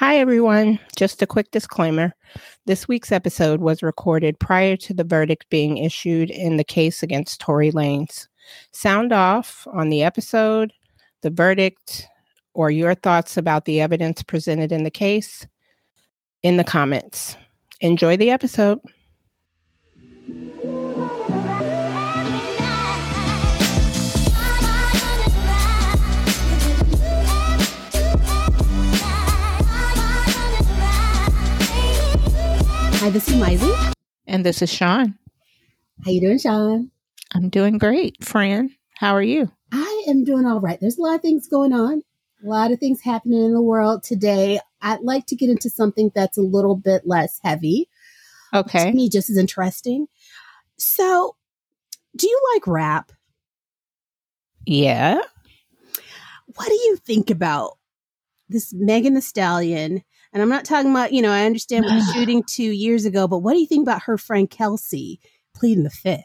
Hi, everyone. Just a quick disclaimer. This week's episode was recorded prior to the verdict being issued in the case against Tory Lanez. Sound off on the episode, the verdict, or your thoughts about the evidence presented in the case in the comments. Enjoy the episode. Hi, this is Myzie. And this is Sean. How you doing, Sean? I'm doing great, Fran. How are you? I am doing all right. There's a lot of things going on, a lot of things happening in the world today. I'd like to get into something that's a little bit less heavy. Okay. To me, just as interesting. So, do you like rap? Yeah. What do you think about this Megan Thee Stallion? And I'm not talking about, you know, I understand the shooting two years ago, but what do you think about her friend Kelsey pleading the fifth?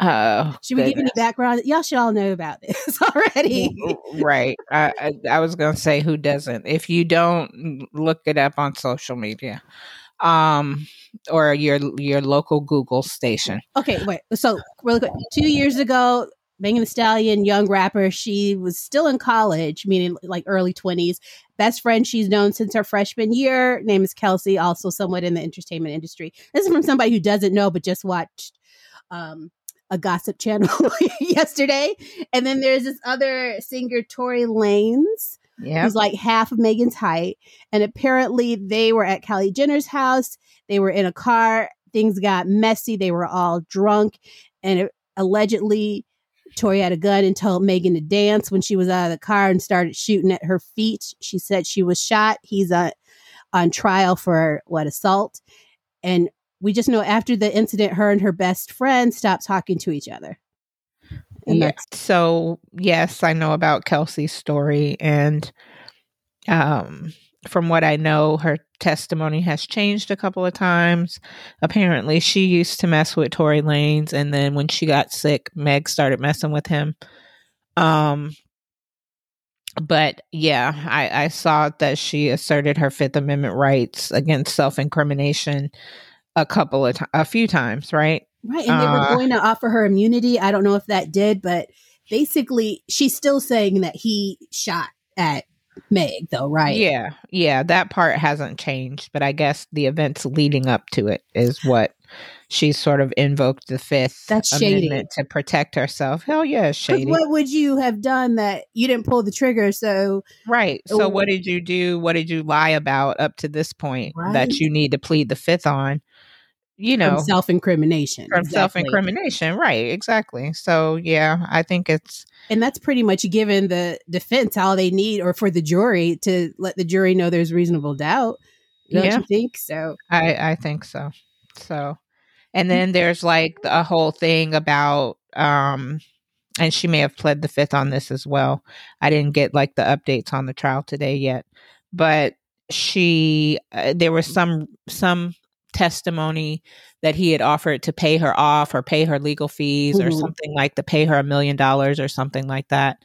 Oh, Should we give any background? Y'all should all know about this already. right. I, I, I was going to say who doesn't. If you don't, look it up on social media, um, or your your local Google station. Okay, wait. So really quick, two years ago, Megan Thee Stallion, young rapper, she was still in college, meaning like early twenties. Best friend she's known since her freshman year. Name is Kelsey, also somewhat in the entertainment industry. This is from somebody who doesn't know but just watched um, a gossip channel yesterday. And then there's this other singer, Tory Lanez, Yeah. who's like half of Megan's height. And apparently they were at Kylie Jenner's house. They were in a car. Things got messy. They were all drunk. And it, allegedly, Tory had a gun and told Megan to dance when she was out of the car and started shooting at her feet. She said she was shot. He's uh, on trial for what assault. And we just know after the incident, her and her best friend stopped talking to each other. And yeah. So yes, I know about Kelsey's story, and um, from what I know, her testimony has changed a couple of times. Apparently, she used to mess with Tory Lanez, and then when she got sick, Meg started messing with him. Um, but yeah, I, I saw that she asserted her Fifth Amendment rights against self incrimination a couple of times, a few times, right? right. And they were Uh, going to offer her immunity. I don't know if that did, but basically, she's still saying that he shot at Meg, though, right? Yeah, yeah, that part hasn't changed, but I guess the events leading up to it is what she sort of invoked the Fifth That's shady. Amendment to protect herself. Hell yeah, shady. what would you have done that you didn't pull the trigger? So Right. So, Oh. what did you do? What did you lie about up to this point Right. that you need to plead the Fifth on? You know, self incrimination. from self incrimination. Right. Exactly. So, yeah, I think it's And that's pretty much given the defense all they need, or for the jury to let the jury know there's reasonable doubt. Don't Yeah. you think so? I I think so. So, and then there's like a whole thing about um and she may have pled the fifth on this as well. I didn't get like the updates on the trial today yet, but she uh, there was some some testimony that he had offered to pay her off or pay her legal fees or Mhm. something like to pay her a million dollars or something like that.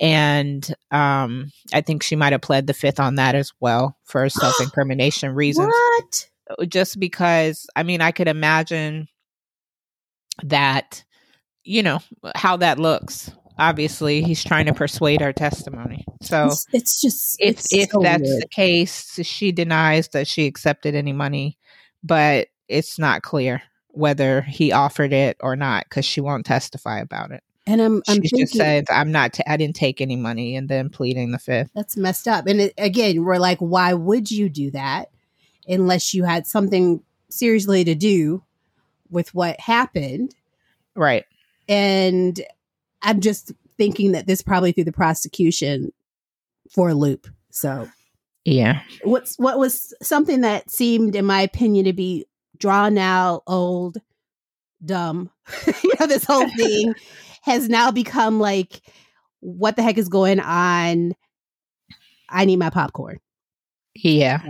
And um I think she might have pled the fifth on that as well for self-incrimination reasons What? just because I mean I could imagine that you know how that looks. Obviously, he's trying to persuade her testimony. So It's, it's just if it's if so that's weird. the case, she denies that she accepted any money, but it's not clear whether he offered it or not because she won't testify about it. and I'm I'm she thinking just says, "I'm not. T- I didn't take any money," and then pleading the fifth. that's messed up. And it, again, we're like, why would you do that unless you had something seriously to do with what happened? Right. And I'm just thinking that this probably threw the prosecution for a loop. So Yeah. what's what was something that seemed, in my opinion, to be drawn out, old, dumb. you know, this whole thing has now become like, what the heck is going on? I need my popcorn. Yeah.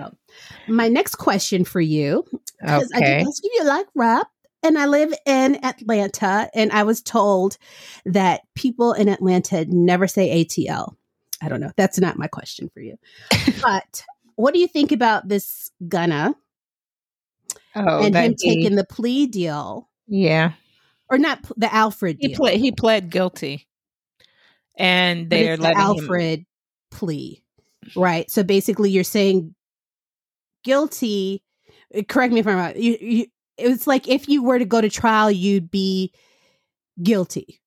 My next question for you, because I Okay. did ask you, you like rap, and I live in Atlanta, and I was told that people in Atlanta never say ATL. I don't know. That's not my question for you. but what do you think about this Gunna Oh, and him he- taking the plea deal, yeah. or not the Alford He deal? pled he pled guilty. And they're it's the letting him Alford plea, right? So basically, you're saying guilty. uh, Correct me if I'm wrong. You, you, it's like if you were to go to trial, you'd be guilty,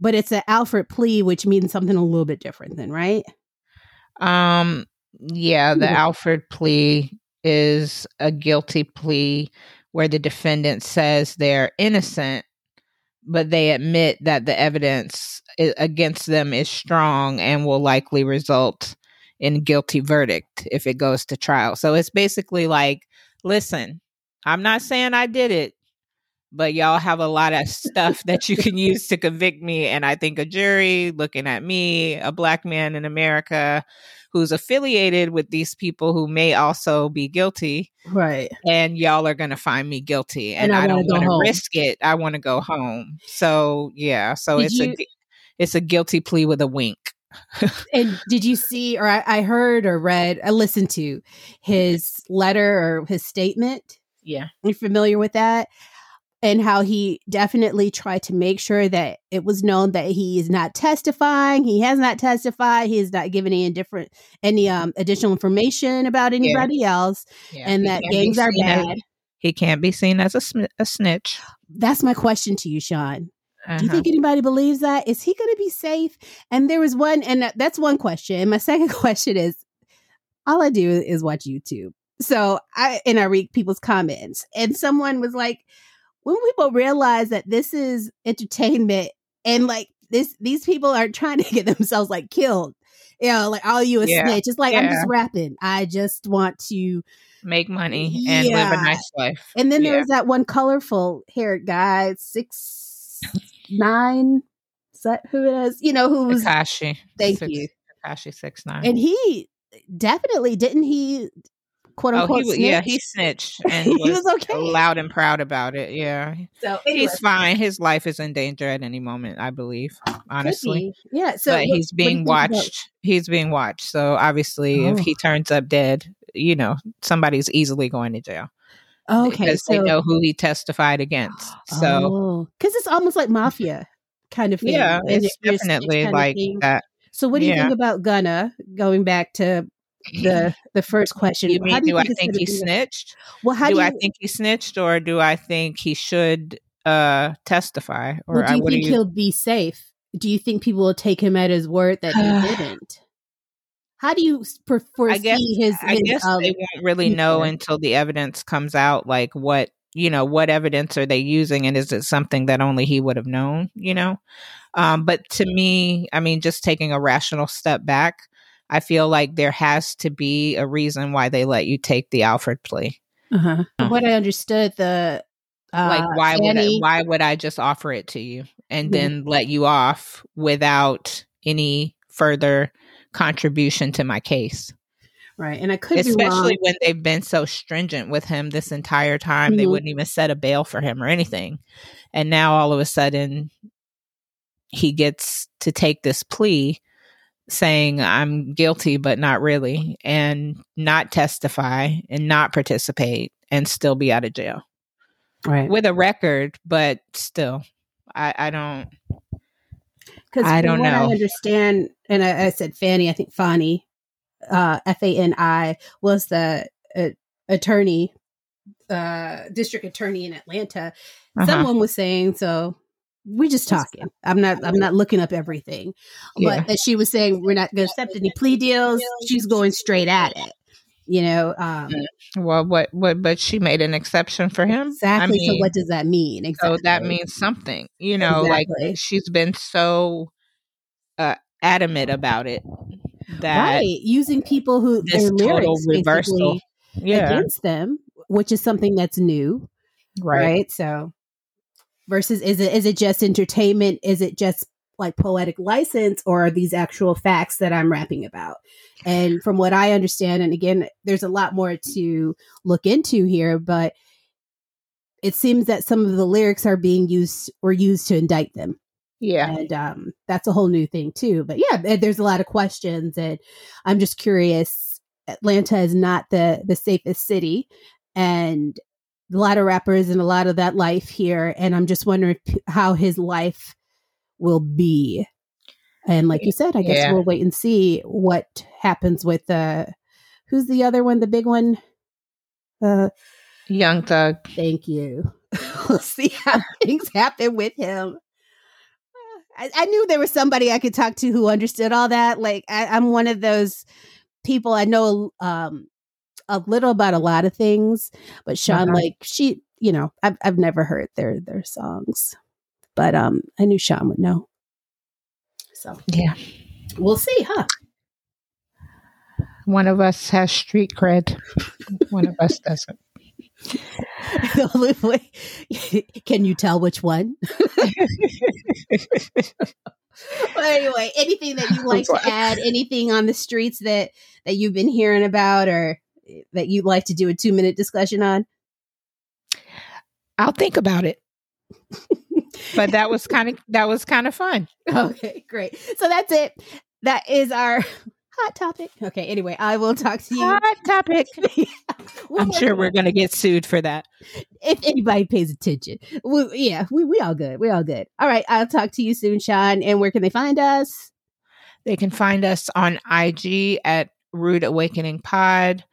but it's an Alford plea, which means something a little bit different, then, right? Um, yeah, the Yeah. Alford plea is a guilty plea where the defendant says they're innocent, but they admit that the evidence against them is strong and will likely result in guilty verdict if it goes to trial. So it's basically like, listen, I'm not saying I did it, but y'all have a lot of stuff that you can use to convict me. And I think a jury looking at me, a black man in America who's affiliated with these people who may also be guilty, Right. and y'all are going to find me guilty. And, And I I, don't want to risk it. I want to go home. So, yeah. So Did it's you- a it's a guilty plea with a wink. And did you see, or I, I heard or read, I listened to his letter or his statement? Yeah. you familiar with that? And how he definitely tried to make sure that it was known that he is not testifying. He has not testified. He has not given any different any um additional information about anybody else, yeah. and He that gangs are seen as- bad. he can't be seen as a, sm- a snitch. That's my question to you, Sean. Do you Uh-huh. think anybody believes that? Is he going to be safe? And there was one, and that's one question. And my second question is, all I do is watch YouTube. So I and I read people's comments, and someone was like, when people realize that this is entertainment, and like this, these people are trying to get themselves like killed. You know, like all you a Yeah. snitch. It's like I'm just rapping. I just want to. make money and live a nice life. And then Yeah. was that one colorful haired guy, six nine. Is that who it is? You know who was? Tekashi. Thank six, you. Tekashi six nine. And he definitely didn't he quote oh, unquote he, yeah, he snitched and He was, was okay. loud and proud about it. Yeah, so anyway, he's fine. His life is in danger at any moment, I believe. Honestly, be. yeah. So but he's what do you being watched. He's being watched. So obviously, if Oh. he turns up dead, you know, somebody's easily going to jail Oh, okay, because so they know who he testified against. So oh, because it's almost like mafia kind of thing. yeah, it's if snitch definitely of like that. So what do you yeah. think about Gunna? Going back to the the first question, You How mean do do I think he snitched? Well, how do, do, you, I think he snitched, or do I think he should uh testify? Or well, do I, you what think you? he'll be safe? Do you think people will take him at his word that he didn't? How do you per- foresee I guess his? I his, guess um, they won't really know until the evidence comes out. Like what you know, what evidence are they using, and is it something that only he would have known? You know, um, but to me, I mean, just taking a rational step back, I feel like there has to be a reason why they let you take the Alford plea. uh-huh. From What I understood, the uh, like why would I, why would I just offer it to you and Yeah. then let you off without any further contribution to my case? right? And I could be Especially wrong. when they've been so stringent with him this entire time, they Mhm. wouldn't even set a bail for him or anything. And now all of a sudden he gets to take this plea saying I'm guilty but not really and not testify and not participate and still be out of jail right? with a record, but still, I, I don't. Because I don't what I know. understand, and I, I said Fani. I think Fani, uh, F A N I, was the uh, attorney, uh, district attorney in Atlanta. Uh-huh. Someone was saying so. We're just talking. I'm not. I'm not looking up everything, Yeah. but that she was saying we're not going to accept any plea deals. She's going straight at it. You know, um, Well, what, what, but she made an exception for him. exactly. I mean, so what does that mean? Exactly. so that means something, you know, Exactly. like she's been so uh, adamant about it that, right using people who this total reversal. yeah, against them, which is something that's new, right. right. So versus is it is it just entertainment? Is it just like poetic license or are these actual facts that I'm rapping about? And from what I understand, and again, there's a lot more to look into here, but it seems that some of the lyrics are being used or used to indict them Yeah, and um, that's a whole new thing too. But yeah, there's a lot of questions, and I'm just curious Atlanta is not the the safest city, and a lot of rappers and a lot of that life here. And I'm just wondering how his life will be. And like you said, I guess Yeah. we'll wait and see what happens with uh who's the other one, the big one? Uh Young Thug. thank you. we'll see how things happen with him. I, I knew there was somebody I could talk to who understood all that. Like I, I'm one of those people I know um a little about a lot of things, but Sean, Uh-huh. like she, you know, I've I've never heard their their songs, but um, I knew Sean would know. So Yeah. we'll see, huh? One of us has street cred. One of us doesn't. Can you tell which one? But anyway, anything that you'd like to add? Anything on the streets that that you've been hearing about, or that you'd like to do a two minute discussion on? I'll think about it. but that was kind of that was kind of fun. Okay, great. So that's it. That is our hot topic. Okay. Anyway, I will talk to you. Hot topic. We'll I'm sure we're going to get sued for that. if anybody pays attention. We, yeah, we we all good. We all good. All right. I'll talk to you soon, Sean. And where can they find us? They can find us on IG at Rude Awakening Pod,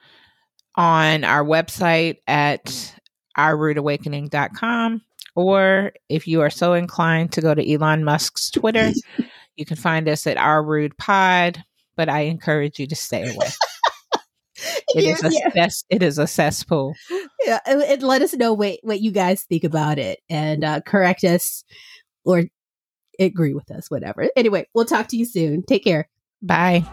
on our website at ourrudeawakening.com, or if you are so inclined to go to Elon Musk's Twitter, you can find us at Our Rude Pod. But I encourage you to stay away. It is a yeah, cess- it is a cesspool. yeah. And, and let us know what what you guys think about it, and uh, correct us or agree with us, whatever. Anyway, we'll talk to you soon. Take care. Bye.